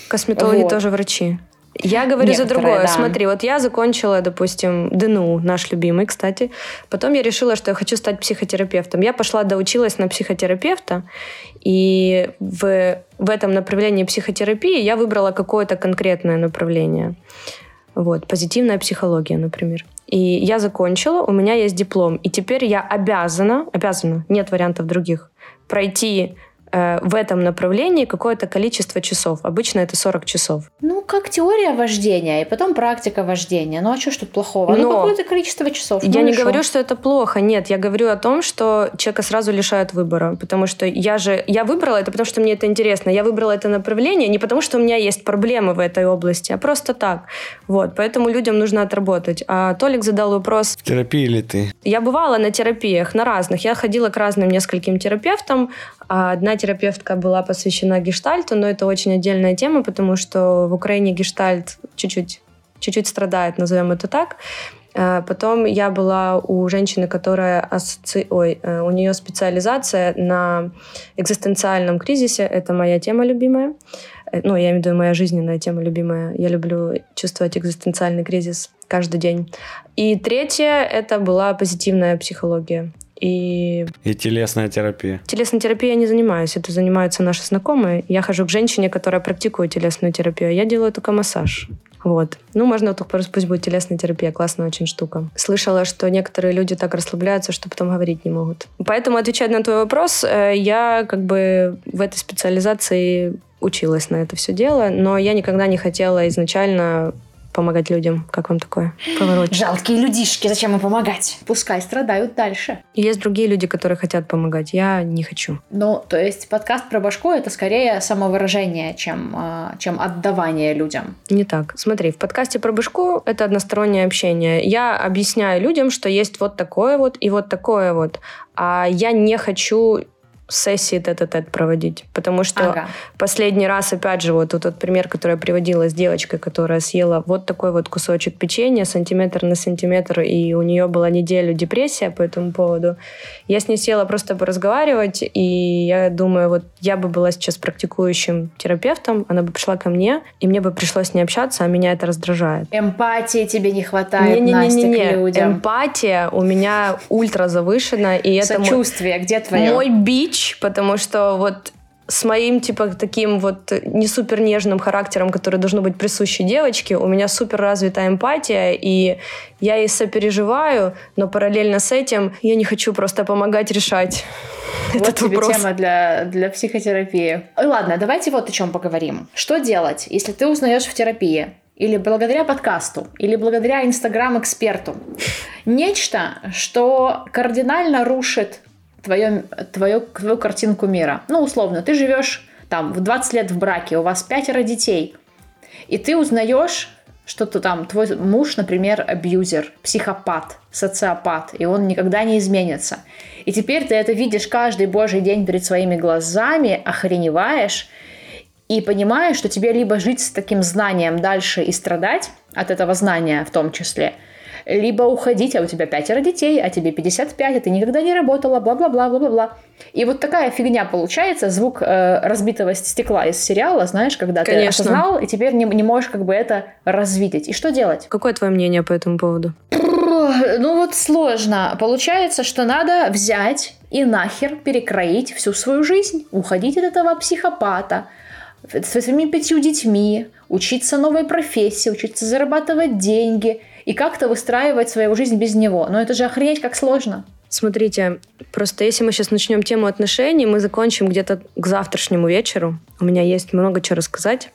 Косметологи вот. тоже врачи. Я говорю Некоторые, за другое. Да. Смотри, вот я закончила, допустим, ДНУ, наш любимый, кстати. Потом я решила, что я хочу стать психотерапевтом. Я пошла доучилась на психотерапевта, и в, в этом направлении психотерапии я выбрала какое-то конкретное направление. Вот, позитивная психология, например. И я закончила, у меня есть диплом. И теперь я обязана, обязана, нет вариантов других, пройти в этом направлении какое-то количество часов. Обычно это 40 часов. Ну, как теория вождения, и потом практика вождения. Ну, а что ж тут плохого? Ну, Но ну, какое-то количество часов. Я ну, не говорю, что это плохо. Нет, я говорю о том, что человека сразу лишают выбора. Потому что я же... Я выбрала это, потому что мне это интересно. Я выбрала это направление не потому, что у меня есть проблемы в этой области, а просто так. Вот. Поэтому людям нужно отработать. А Толик задал вопрос... В терапии ли ты? Я бывала на терапиях, на разных. Я ходила к разным нескольким терапевтам. А одна терапевтка была посвящена гештальту, но это очень отдельная тема, потому что в Украине гештальт чуть-чуть чуть-чуть страдает, назовем это так. А потом я была у женщины, которая асоци... Ой, э, у нее специализация на экзистенциальном кризисе. Это моя тема любимая. Э, ну, я имею в виду моя жизненная тема любимая. Я люблю чувствовать экзистенциальный кризис каждый день. И третье — это была позитивная психология. И... И телесная терапия. Телесной терапией я не занимаюсь. Это занимаются наши знакомые. Я хожу к женщине, которая практикует телесную терапию. А я делаю только массаж. Вот. Ну, можно только пусть будет телесная терапия. Классная очень штука. Слышала, что некоторые люди так расслабляются, что потом говорить не могут. Поэтому, отвечать на твой вопрос, э, я как бы в этой специализации училась на это все дело, но я никогда не хотела изначально помогать людям. Как вам такое? Поворот. Жалкие людишки, зачем им помогать? Пускай страдают дальше. Есть другие люди, которые хотят помогать. Я не хочу. Ну, то есть подкаст про башку — это скорее самовыражение, чем, а, чем отдавание людям. Не так. Смотри, в подкасте про башку это одностороннее общение. Я объясняю людям, что есть вот такое вот и вот такое вот. А я не хочу сессии тет-а-тет проводить. Потому что ага. последний раз, опять же, вот тот пример, который я приводила с девочкой, которая съела вот такой вот кусочек печенья, сантиметр на сантиметр, и у нее была неделю депрессия по этому поводу. Я с ней села просто поразговаривать, и я думаю, вот я бы была сейчас практикующим терапевтом, она бы пришла ко мне, и мне бы пришлось с ней общаться, а меня это раздражает. Эмпатии тебе не хватает, не, не, Настя, не, не, не. к людям. Эмпатия у меня ультра завышена, и это Сочувствие, мой, где твое? Мой бич потому что вот с моим, типа, таким вот не супер нежным характером, который должно быть присущей девочке, у меня супер развитая эмпатия, и я и сопереживаю, но параллельно с этим я не хочу просто помогать решать вот этот тебе вопрос. тема для, для психотерапии. Ладно, давайте вот о чем поговорим. Что делать, если ты узнаешь в терапии, или благодаря подкасту, или благодаря инстаграм-эксперту, нечто, что кардинально рушит твою, твою, твою картинку мира. Ну, условно, ты живешь там в 20 лет в браке, у вас пятеро детей, и ты узнаешь, что то там твой муж, например, абьюзер, психопат, социопат, и он никогда не изменится. И теперь ты это видишь каждый божий день перед своими глазами, охреневаешь, и понимаешь, что тебе либо жить с таким знанием дальше и страдать от этого знания в том числе – либо уходить, а у тебя пятеро детей, а тебе 55, а ты никогда не работала, бла-бла-бла, бла-бла-бла. И вот такая фигня получается, звук э, разбитого стекла из сериала, знаешь, когда Конечно. ты осознал, и теперь не, не можешь как бы это развидеть. И что делать? Какое твое мнение по этому поводу? Ну вот сложно. Получается, что надо взять и нахер перекроить всю свою жизнь, уходить от этого психопата, со своими пятью детьми, учиться новой профессии, учиться зарабатывать деньги и как-то выстраивать свою жизнь без него. Но это же охренеть как сложно. Смотрите, просто если мы сейчас начнем тему отношений, мы закончим где-то к завтрашнему вечеру. У меня есть много чего рассказать.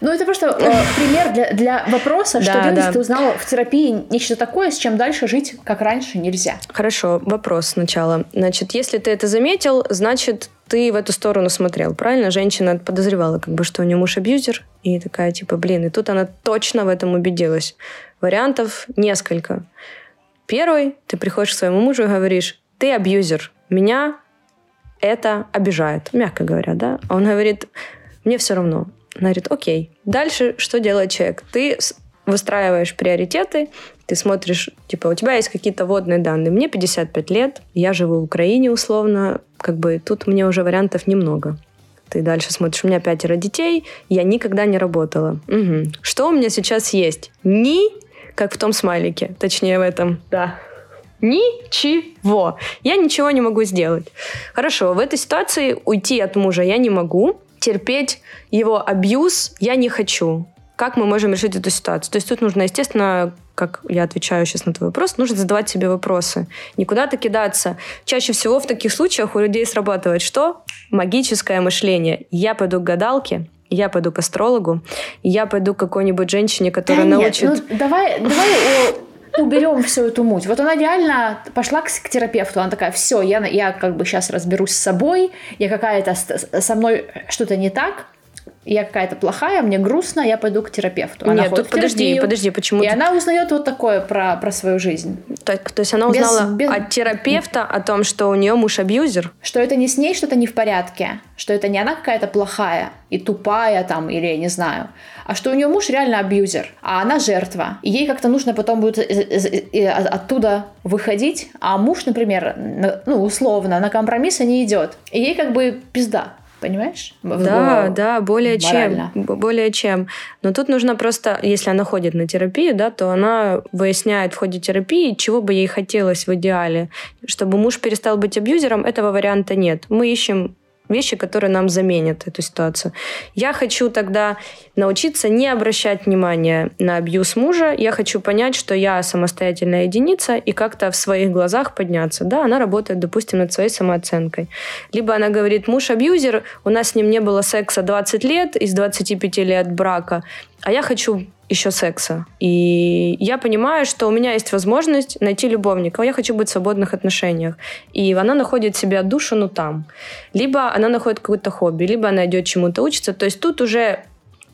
Ну, это просто э, пример для, для вопроса, что да, да. ты узнал в терапии нечто такое, с чем дальше жить, как раньше, нельзя. Хорошо, вопрос сначала. Значит, если ты это заметил, значит, ты в эту сторону смотрел, правильно? Женщина подозревала, как бы, что у нее муж абьюзер, и такая, типа, блин, и тут она точно в этом убедилась. Вариантов несколько. Первый, ты приходишь к своему мужу и говоришь, ты абьюзер, меня это обижает, мягко говоря, да? Он говорит, мне все равно. Она говорит, окей. Дальше что делает человек? Ты выстраиваешь приоритеты, ты смотришь, типа, у тебя есть какие-то водные данные. Мне 55 лет, я живу в Украине условно, как бы тут мне уже вариантов немного. Ты дальше смотришь, у меня пятеро детей, я никогда не работала. Угу. Что у меня сейчас есть? Ни как в том смайлике, точнее в этом. Да. Ничего. Я ничего не могу сделать. Хорошо, в этой ситуации уйти от мужа я не могу. Терпеть его абьюз я не хочу. Как мы можем решить эту ситуацию? То есть тут нужно, естественно, как я отвечаю сейчас на твой вопрос, нужно задавать себе вопросы. Никуда-то кидаться. Чаще всего в таких случаях у людей срабатывает что? Магическое мышление. Я пойду к гадалке, я пойду к астрологу, я пойду к какой-нибудь женщине, которая да научит... Нет, ну, давай, давай уберем всю эту муть. Вот она реально пошла к, к терапевту, она такая, все, я, я как бы сейчас разберусь с собой, я какая-то, со мной что-то не так, я какая-то плохая, мне грустно, я пойду к терапевту. Она Нет, тут подожди, подожди, почему? И она узнает вот такое про, про свою жизнь. То, то есть она узнала без, без... от терапевта о том, что у нее муж абьюзер? Что это не с ней что-то не в порядке, что это не она какая-то плохая и тупая там, или я не знаю, а что у нее муж реально абьюзер, а она жертва. И ей как-то нужно потом будет оттуда выходить, а муж, например, ну, условно, на компромиссы не идет. И ей как бы пизда. Понимаешь? Да, в, да, более морально. чем. Более чем. Но тут нужно просто, если она ходит на терапию, да, то она выясняет в ходе терапии, чего бы ей хотелось в идеале. Чтобы муж перестал быть абьюзером, этого варианта нет. Мы ищем вещи, которые нам заменят эту ситуацию. Я хочу тогда научиться не обращать внимания на абьюз мужа. Я хочу понять, что я самостоятельная единица и как-то в своих глазах подняться. Да, она работает, допустим, над своей самооценкой. Либо она говорит, муж абьюзер, у нас с ним не было секса 20 лет из 25 лет брака, а я хочу еще секса. И я понимаю, что у меня есть возможность найти любовника. Я хочу быть в свободных отношениях. И она находит себе душу, ну там. Либо она находит какое-то хобби, либо она идет чему-то учиться. То есть тут уже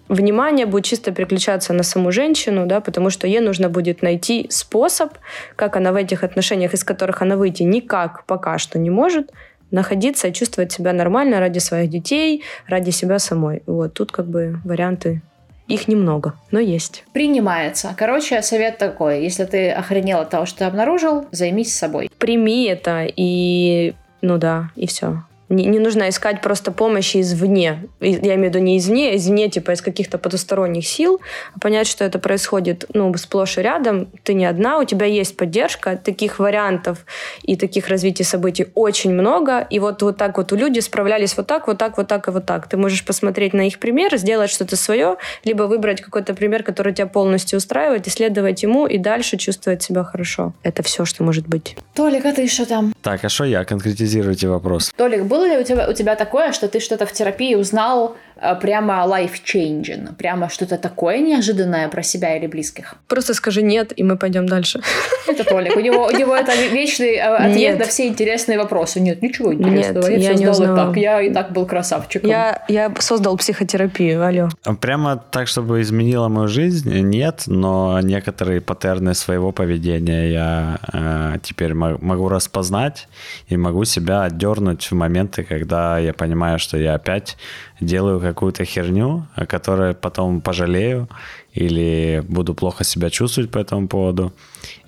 внимание будет чисто переключаться на саму женщину, да, потому что ей нужно будет найти способ, как она в этих отношениях, из которых она выйти никак пока что не может, находиться и чувствовать себя нормально ради своих детей, ради себя самой. Вот тут как бы варианты их немного, но есть. Принимается. Короче, совет такой. Если ты охренел от того, что ты обнаружил, займись собой. Прими это и... Ну да, и все. Не, не нужно искать просто помощи извне. Я имею в виду не извне, а извне, типа из каких-то потусторонних сил, а понять, что это происходит ну, сплошь и рядом. Ты не одна, у тебя есть поддержка. Таких вариантов и таких развитий событий очень много. И вот, вот так вот у людей справлялись вот так, вот так, вот так и вот так. Ты можешь посмотреть на их пример, сделать что-то свое, либо выбрать какой-то пример, который тебя полностью устраивает, исследовать ему и дальше чувствовать себя хорошо. Это все, что может быть. Толик, а ты что там? Так, а что я? Конкретизируйте вопрос. Толик, был было ли у тебя, у тебя такое, что ты что-то в терапии узнал прямо life-changing? Прямо что-то такое неожиданное про себя или близких? Просто скажи нет, и мы пойдем дальше. Это Толик. У него, у него это вечный э, ответ нет. на все интересные вопросы. Нет, ничего интересного. Нет, я, я не узнала. так. Я и так был красавчиком. Я, я создал психотерапию, алло. Прямо так, чтобы изменила мою жизнь? Нет, но некоторые паттерны своего поведения я э, теперь могу распознать и могу себя отдернуть в момент моменты, когда я понимаю, что я опять делаю какую-то херню, о которой потом пожалею, или буду плохо себя чувствовать по этому поводу.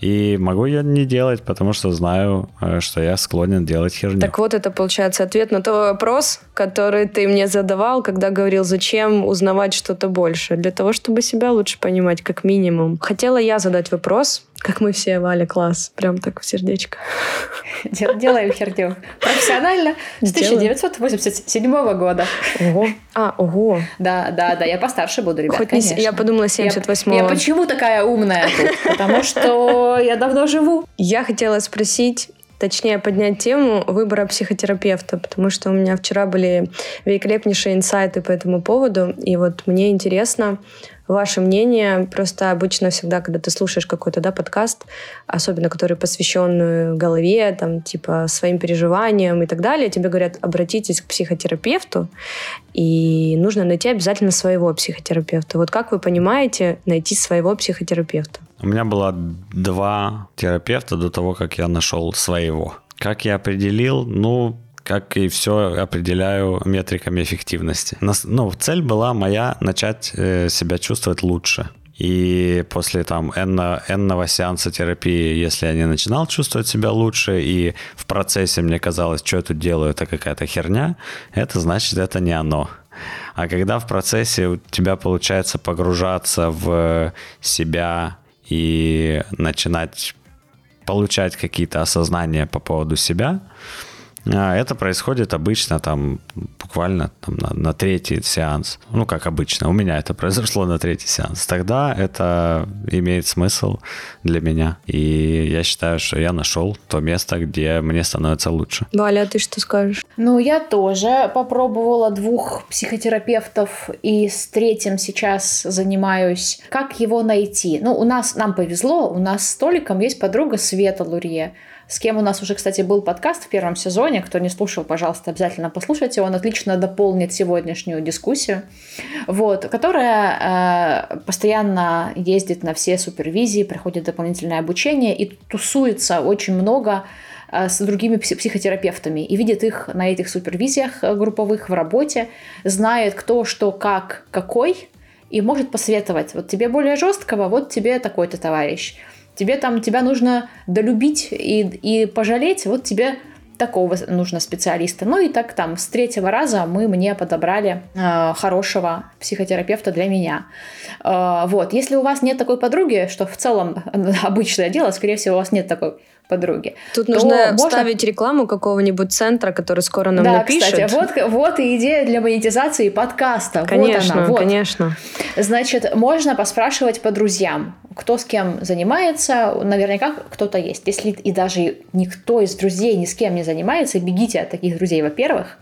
И могу я не делать, потому что знаю, э, что я склонен делать херню. Так вот, это получается ответ на тот вопрос, который ты мне задавал, когда говорил, зачем узнавать что-то больше. Для того, чтобы себя лучше понимать, как минимум. Хотела я задать вопрос, как мы все, Валя, класс. Прям так в сердечко. Делаем херню. Профессионально с 1987 года. Ого. А, ого. Да, да, да, я постарше буду, ребят, Хоть конечно. Не, я подумала 78 я, я почему такая умная тут? Потому что я давно живу. Я хотела спросить, точнее поднять тему выбора психотерапевта, потому что у меня вчера были великолепнейшие инсайты по этому поводу, и вот мне интересно, ваше мнение. Просто обычно всегда, когда ты слушаешь какой-то да, подкаст, особенно который посвящен голове, там, типа своим переживаниям и так далее, тебе говорят, обратитесь к психотерапевту, и нужно найти обязательно своего психотерапевта. Вот как вы понимаете найти своего психотерапевта? У меня было два терапевта до того, как я нашел своего. Как я определил? Ну, как и все определяю метриками эффективности. Ну, цель была моя начать э, себя чувствовать лучше. И после там энного сеанса терапии, если я не начинал чувствовать себя лучше, и в процессе мне казалось, что я тут делаю, это какая-то херня, это значит, это не оно. А когда в процессе у тебя получается погружаться в себя и начинать получать какие-то осознания по поводу себя, а, это происходит обычно там буквально там, на, на третий сеанс. Ну, как обычно. У меня это произошло на третий сеанс. Тогда это имеет смысл для меня. И я считаю, что я нашел то место, где мне становится лучше. Валя, а ты что скажешь? Ну, я тоже попробовала двух психотерапевтов, и с третьим сейчас занимаюсь. Как его найти? Ну, у нас, нам повезло, у нас с Толиком есть подруга Света Лурье с кем у нас уже, кстати, был подкаст в первом сезоне. Кто не слушал, пожалуйста, обязательно послушайте. Он отлично дополнит сегодняшнюю дискуссию. Вот, которая э, постоянно ездит на все супервизии, проходит дополнительное обучение и тусуется очень много э, с другими психотерапевтами и видит их на этих супервизиях э, групповых в работе, знает кто, что, как, какой, и может посоветовать. Вот тебе более жесткого, вот тебе такой-то товарищ тебе там, тебя нужно долюбить и, и пожалеть, вот тебе такого нужно специалиста. Ну и так там с третьего раза мы мне подобрали э, хорошего психотерапевта для меня. Э, вот, если у вас нет такой подруги, что в целом обычное дело, скорее всего, у вас нет такой подруги. Тут нужно можно... ставить рекламу какого-нибудь центра, который скоро нам да, напишет. кстати, вот, вот и идея для монетизации подкаста. Конечно, вот она, вот. конечно. Значит, можно поспрашивать по друзьям, кто с кем занимается, наверняка кто-то есть. Если и даже никто из друзей ни с кем не занимается, бегите от таких друзей, во-первых.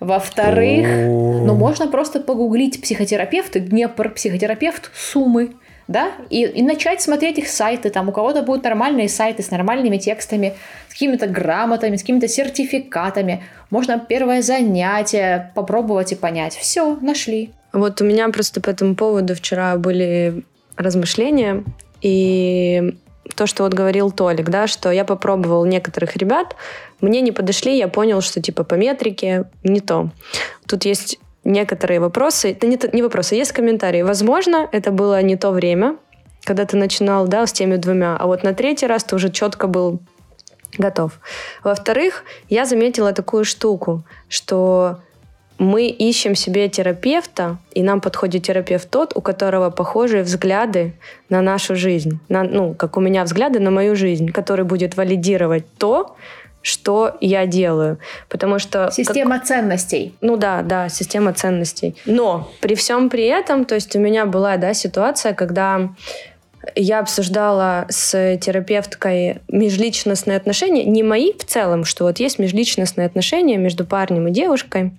Во-вторых, ну можно просто погуглить психотерапевты, Днепр, психотерапевт, Сумы, да, и, и начать смотреть их сайты, там у кого-то будут нормальные сайты с нормальными текстами, с какими-то грамотами, с какими-то сертификатами. Можно первое занятие попробовать и понять. Все, нашли. Вот у меня просто по этому поводу вчера были размышления, и то, что вот говорил Толик, да, что я попробовал некоторых ребят, мне не подошли, я понял, что типа по метрике не то. Тут есть некоторые вопросы, это не, не вопросы, есть комментарии. Возможно, это было не то время, когда ты начинал, да, с теми двумя, а вот на третий раз ты уже четко был готов. Во-вторых, я заметила такую штуку, что мы ищем себе терапевта, и нам подходит терапевт тот, у которого похожие взгляды на нашу жизнь. На, ну, как у меня взгляды на мою жизнь, который будет валидировать то, что я делаю. Потому что... Система как... ценностей. Ну да, да, система ценностей. Но при всем при этом, то есть у меня была, да, ситуация, когда я обсуждала с терапевткой межличностные отношения, не мои в целом, что вот есть межличностные отношения между парнем и девушкой.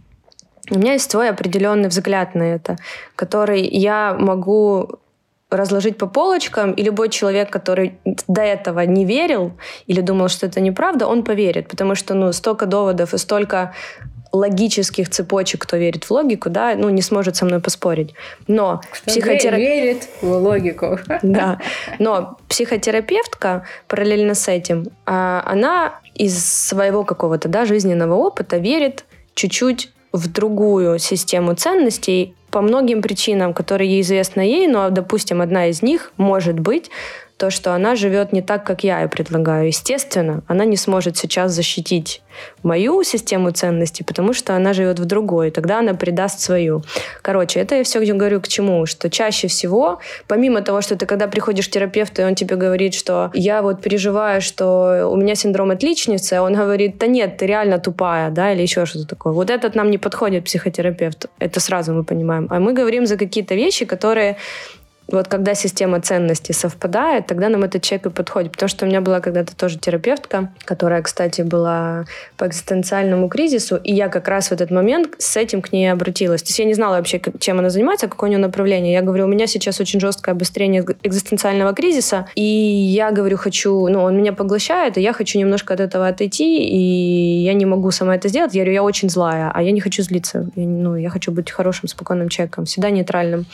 У меня есть свой определенный взгляд на это, который я могу разложить по полочкам, и любой человек, который до этого не верил или думал, что это неправда, он поверит, потому что ну, столько доводов и столько логических цепочек, кто верит в логику, да, ну, не сможет со мной поспорить. Но психотерапевт... верит в логику. Да. Но психотерапевтка параллельно с этим, а, она из своего какого-то, да, жизненного опыта верит чуть-чуть в другую систему ценностей, по многим причинам, которые известны ей, но, допустим, одна из них может быть то, что она живет не так, как я и предлагаю. Естественно, она не сможет сейчас защитить мою систему ценностей, потому что она живет в другой, тогда она предаст свою. Короче, это я все говорю к чему, что чаще всего, помимо того, что ты когда приходишь к терапевту, и он тебе говорит, что я вот переживаю, что у меня синдром отличницы, он говорит, да нет, ты реально тупая, да, или еще что-то такое. Вот этот нам не подходит психотерапевт, это сразу мы понимаем. А мы говорим за какие-то вещи, которые вот когда система ценностей совпадает, тогда нам этот человек и подходит. Потому что у меня была когда-то тоже терапевтка, которая, кстати, была по экзистенциальному кризису, и я как раз в этот момент с этим к ней обратилась. То есть я не знала вообще, чем она занимается, какое у нее направление. Я говорю, у меня сейчас очень жесткое обострение экзистенциального кризиса, и я говорю, хочу, ну, он меня поглощает, и я хочу немножко от этого отойти, и я не могу сама это сделать. Я говорю, я очень злая, а я не хочу злиться. Я, ну, я хочу быть хорошим, спокойным человеком, всегда нейтральным.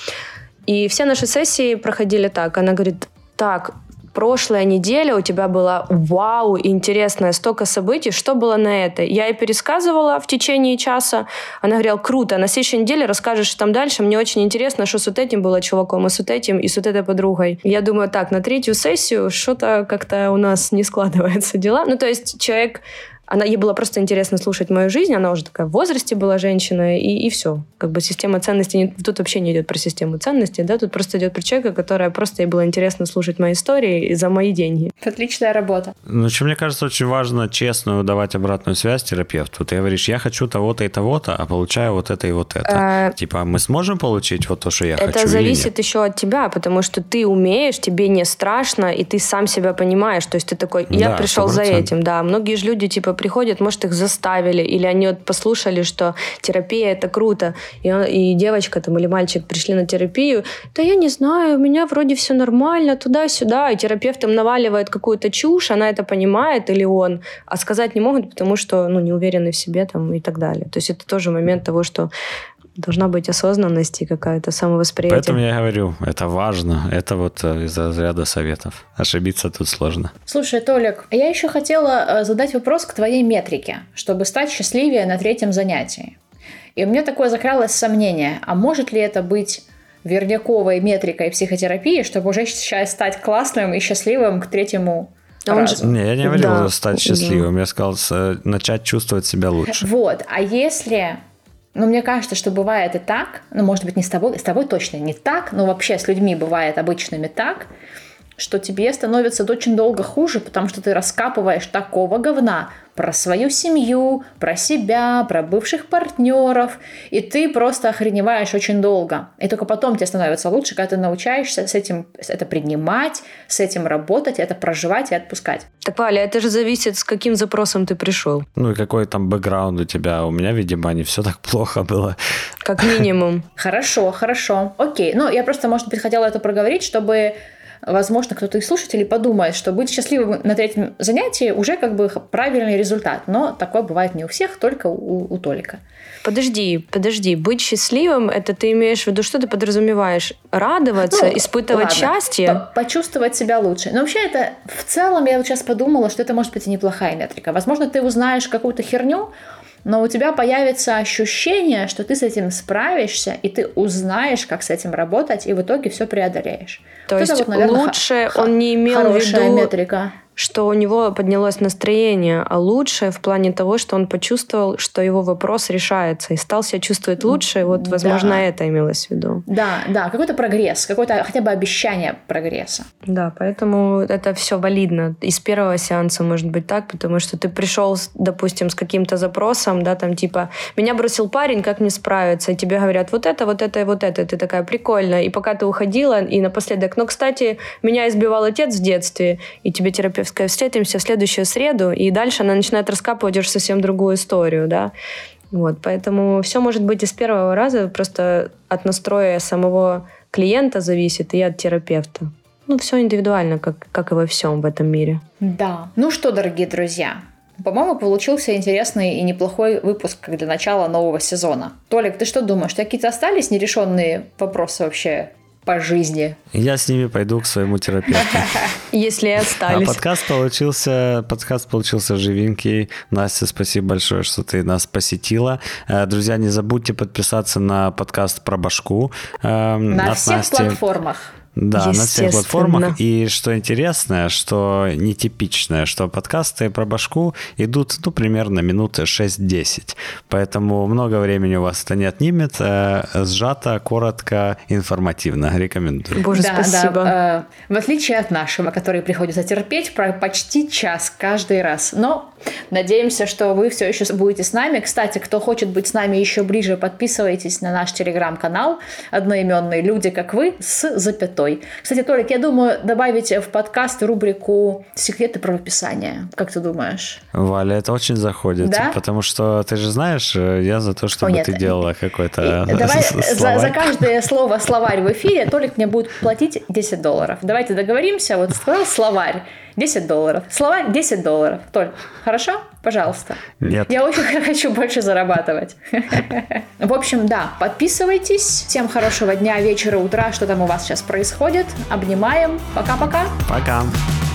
И все наши сессии проходили так. Она говорит, так, прошлая неделя у тебя была вау, интересная, столько событий, что было на это? Я ей пересказывала в течение часа, она говорила, круто, на следующей неделе расскажешь там дальше, мне очень интересно, что с вот этим было чуваком, и с вот этим, и с вот этой подругой. Я думаю, так, на третью сессию что-то как-то у нас не складывается дела. Ну, то есть человек она, ей было просто интересно слушать мою жизнь, она уже такая в возрасте была женщина, и, и все. Как бы система ценностей, не, тут вообще не идет про систему ценностей, да, тут просто идет про человека, которая просто ей было интересно слушать мои истории за мои деньги. Отличная работа. Ну, что мне кажется, очень важно честную давать обратную связь терапевту. Ты говоришь, я хочу того-то и того-то, а получаю вот это и вот это. А... Типа, мы сможем получить вот то, что я это хочу? Это зависит еще от тебя, потому что ты умеешь, тебе не страшно, и ты сам себя понимаешь. То есть ты такой, я да, пришел 100%. за этим, да. Многие же люди, типа, приходят, может, их заставили, или они вот послушали, что терапия — это круто, и, он, и девочка там или мальчик пришли на терапию, да я не знаю, у меня вроде все нормально, туда-сюда, и терапевт им наваливает какую-то чушь, она это понимает, или он, а сказать не могут, потому что, ну, не уверены в себе там и так далее. То есть это тоже момент того, что должна быть осознанность и какая-то самовосприятие. Поэтому я говорю, это важно. Это вот э, из разряда советов. Ошибиться тут сложно. Слушай, Толик, я еще хотела э, задать вопрос к твоей метрике, чтобы стать счастливее на третьем занятии. И у меня такое закралось сомнение, а может ли это быть верняковой метрикой психотерапии, чтобы уже сейчас стать классным и счастливым к третьему а разу? Не, я не говорил да. стать счастливым, да. я сказал э, начать чувствовать себя лучше. Вот, а если но мне кажется, что бывает и так, ну, может быть, не с тобой, с тобой точно не так, но вообще с людьми бывает обычными так, что тебе становится очень долго хуже, потому что ты раскапываешь такого говна про свою семью, про себя, про бывших партнеров, и ты просто охреневаешь очень долго. И только потом тебе становится лучше, когда ты научаешься с этим это принимать, с этим работать, это проживать и отпускать. Так, Валя, это же зависит, с каким запросом ты пришел. Ну и какой там бэкграунд у тебя. У меня, видимо, не все так плохо было. Как минимум. Хорошо, хорошо. Окей. Ну, я просто, может быть, хотела это проговорить, чтобы возможно, кто-то из слушателей подумает, что быть счастливым на третьем занятии уже как бы правильный результат. Но такое бывает не у всех, только у, у Толика. Подожди, подожди. Быть счастливым, это ты имеешь в виду, что ты подразумеваешь? Радоваться, ну, испытывать ладно, счастье? По почувствовать себя лучше. Но вообще это в целом, я вот сейчас подумала, что это может быть и неплохая метрика. Возможно, ты узнаешь какую-то херню, но у тебя появится ощущение, что ты с этим справишься, и ты узнаешь, как с этим работать, и в итоге все преодолеешь. То вот есть, вот, наверное, лучше он не имел в виду метрика что у него поднялось настроение, а лучше в плане того, что он почувствовал, что его вопрос решается и стал себя чувствовать лучше. Вот, возможно, да. это имелось в виду. Да, да, какой-то прогресс, какое-то хотя бы обещание прогресса. Да, поэтому это все валидно. Из первого сеанса может быть так, потому что ты пришел, допустим, с каким-то запросом, да, там типа, меня бросил парень, как мне справиться? И тебе говорят, вот это, вот это и вот это. Ты такая, прикольно. И пока ты уходила, и напоследок, ну, кстати, меня избивал отец в детстве, и тебе терапевт Ивановская, встретимся в следующую среду, и дальше она начинает раскапывать уже совсем другую историю, да. Вот, поэтому все может быть из первого раза, просто от настроя самого клиента зависит и от терапевта. Ну, все индивидуально, как, как и во всем в этом мире. Да. Ну что, дорогие друзья, по-моему, получился интересный и неплохой выпуск для начала нового сезона. Толик, ты что думаешь, какие-то остались нерешенные вопросы вообще по жизни. Я с ними пойду к своему терапевту. Если остались. А подкаст получился, подкаст получился живенький. Настя, спасибо большое, что ты нас посетила. Э, друзья, не забудьте подписаться на подкаст про башку. Эм, на всех Насти. платформах. Да, на всех платформах. И что интересное, что нетипичное, что подкасты про башку идут, ну, примерно минуты 6-10. Поэтому много времени у вас это не отнимет. Э, сжато, коротко, информативно. Рекомендую. Боже, да, спасибо. Да. Э, в отличие от нашего, который приходится терпеть про почти час каждый раз. Но надеемся, что вы все еще будете с нами. Кстати, кто хочет быть с нами еще ближе, подписывайтесь на наш телеграм-канал «Одноименные люди, как вы» с запятой мной. Кстати, Толик, я думаю добавить в подкаст рубрику «Секреты правописания». Как ты думаешь? Валя, это очень заходит. Да? Потому что, ты же знаешь, я за то, чтобы О, нет. ты делала какой-то Давай за, за каждое слово словарь в эфире Толик мне будет платить 10 долларов. Давайте договоримся. Вот сказал словарь. 10 долларов. Слова 10 долларов. Толь, хорошо? Пожалуйста. Нет. Я очень хочу больше зарабатывать. В общем, да, подписывайтесь. Всем хорошего дня, вечера, утра, что там у вас сейчас происходит. Обнимаем. Пока-пока. Пока. -пока. Пока.